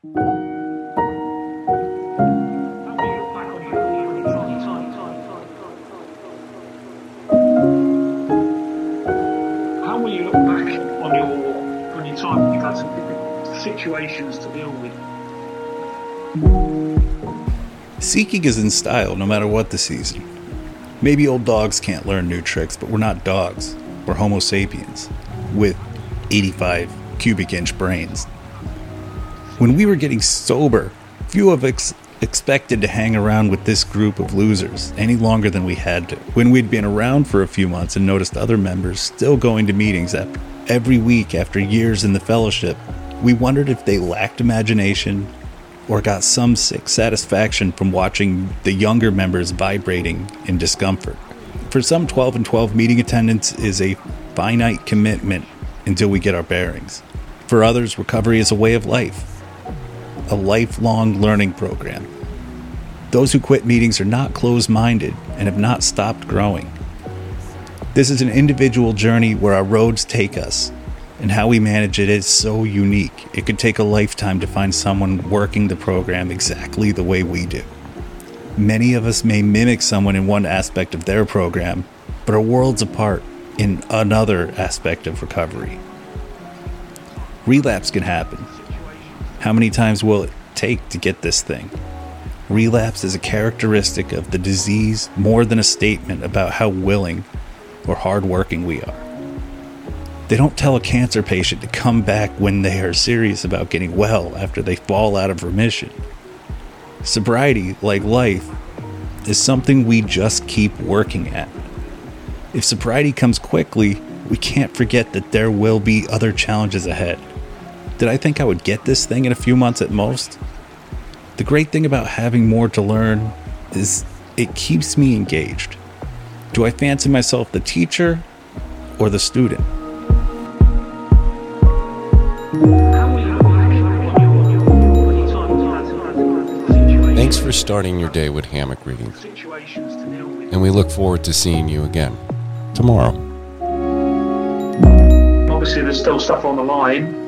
How will you look back on your on your time? You've had some situations to deal with. Seeking is in style no matter what the season. Maybe old dogs can't learn new tricks, but we're not dogs. We're Homo sapiens with 85 cubic inch brains. When we were getting sober, few of us expected to hang around with this group of losers any longer than we had to. When we'd been around for a few months and noticed other members still going to meetings every week after years in the fellowship, we wondered if they lacked imagination or got some sick satisfaction from watching the younger members vibrating in discomfort. For some, 12 and 12 meeting attendance is a finite commitment until we get our bearings. For others, recovery is a way of life, a lifelong learning program. Those who quit meetings are not closed minded and have not stopped growing. This is an individual journey where our roads take us, and how we manage it is so unique. It could take a lifetime to find someone working the program exactly the way we do. Many of us may mimic someone in one aspect of their program, but are worlds apart in another aspect of recovery. Relapse can happen. How many times will it take to get this thing? Relapse is a characteristic of the disease more than a statement about how willing or hardworking we are. They don't tell a cancer patient to come back when they are serious about getting well after they fall out of remission. Sobriety, like life, is something we just keep working at. If sobriety comes quickly, we can't forget that there will be other challenges ahead. Did I think I would get this thing in a few months at most? The great thing about having more to learn is it keeps me engaged. Do I fancy myself the teacher or the student? Thanks for starting your day with hammock readings, and we look forward to seeing you again tomorrow. Obviously, there's still stuff on the line.